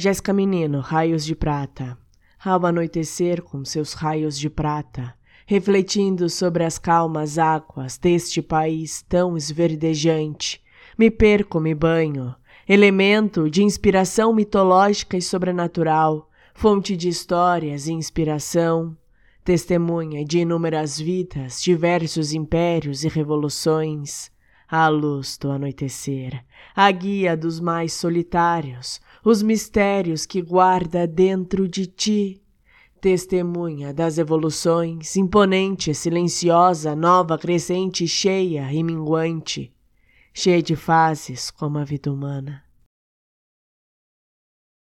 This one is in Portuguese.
Jéssica Menino, raios de prata. Ao anoitecer com seus raios de prata, refletindo sobre as calmas águas deste país tão esverdejante, me perco, me banho, elemento de inspiração mitológica e sobrenatural, fonte de histórias e inspiração, testemunha de inúmeras vidas, diversos impérios e revoluções, a luz do anoitecer, a guia dos mais solitários, os mistérios que guarda dentro de ti. Testemunha das evoluções, imponente, silenciosa, nova, crescente, cheia e minguante, cheia de fases como a vida humana.